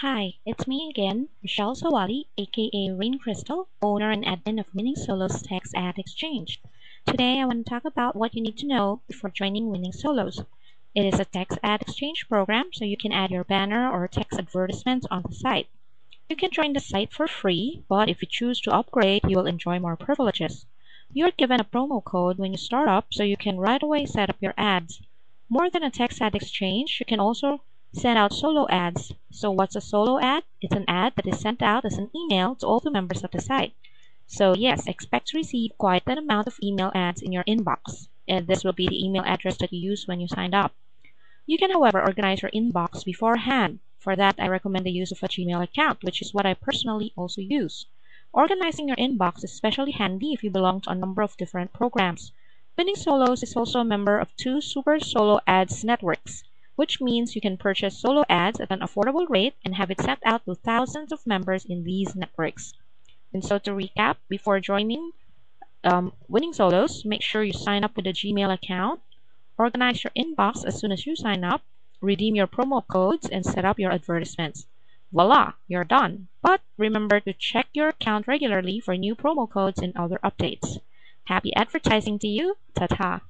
Hi, it's me again, Michelle Sawali, aka Rain Crystal, owner and admin of Winning Solos Text Ad Exchange. Today I want to talk about what you need to know before joining Winning Solos. It is a text ad exchange program, so you can add your banner or text advertisements on the site. You can join the site for free, but if you choose to upgrade, you will enjoy more privileges. You are given a promo code when you start up, so you can right away set up your ads. More than a text ad exchange, you can also send out solo ads. So what's a solo ad? It's an ad that is sent out as an email to all the members of the site. So yes, expect to receive quite an amount of email ads in your inbox. And this will be the email address that you use when you signed up. You can, however, organize your inbox beforehand. For that, I recommend the use of a Gmail account, which is what I personally also use. Organizing your inbox is especially handy if you belong to a number of different programs. Winning Solos is also a member of two Super Solo Ads networks which means you can purchase solo ads at an affordable rate and have it sent out to thousands of members in these networks. And so to recap, before joining um, Winning Solos, make sure you sign up with a Gmail account, organize your inbox as soon as you sign up, redeem your promo codes, and set up your advertisements. Voila, you're done. But remember to check your account regularly for new promo codes and other updates. Happy advertising to you. Ta-ta.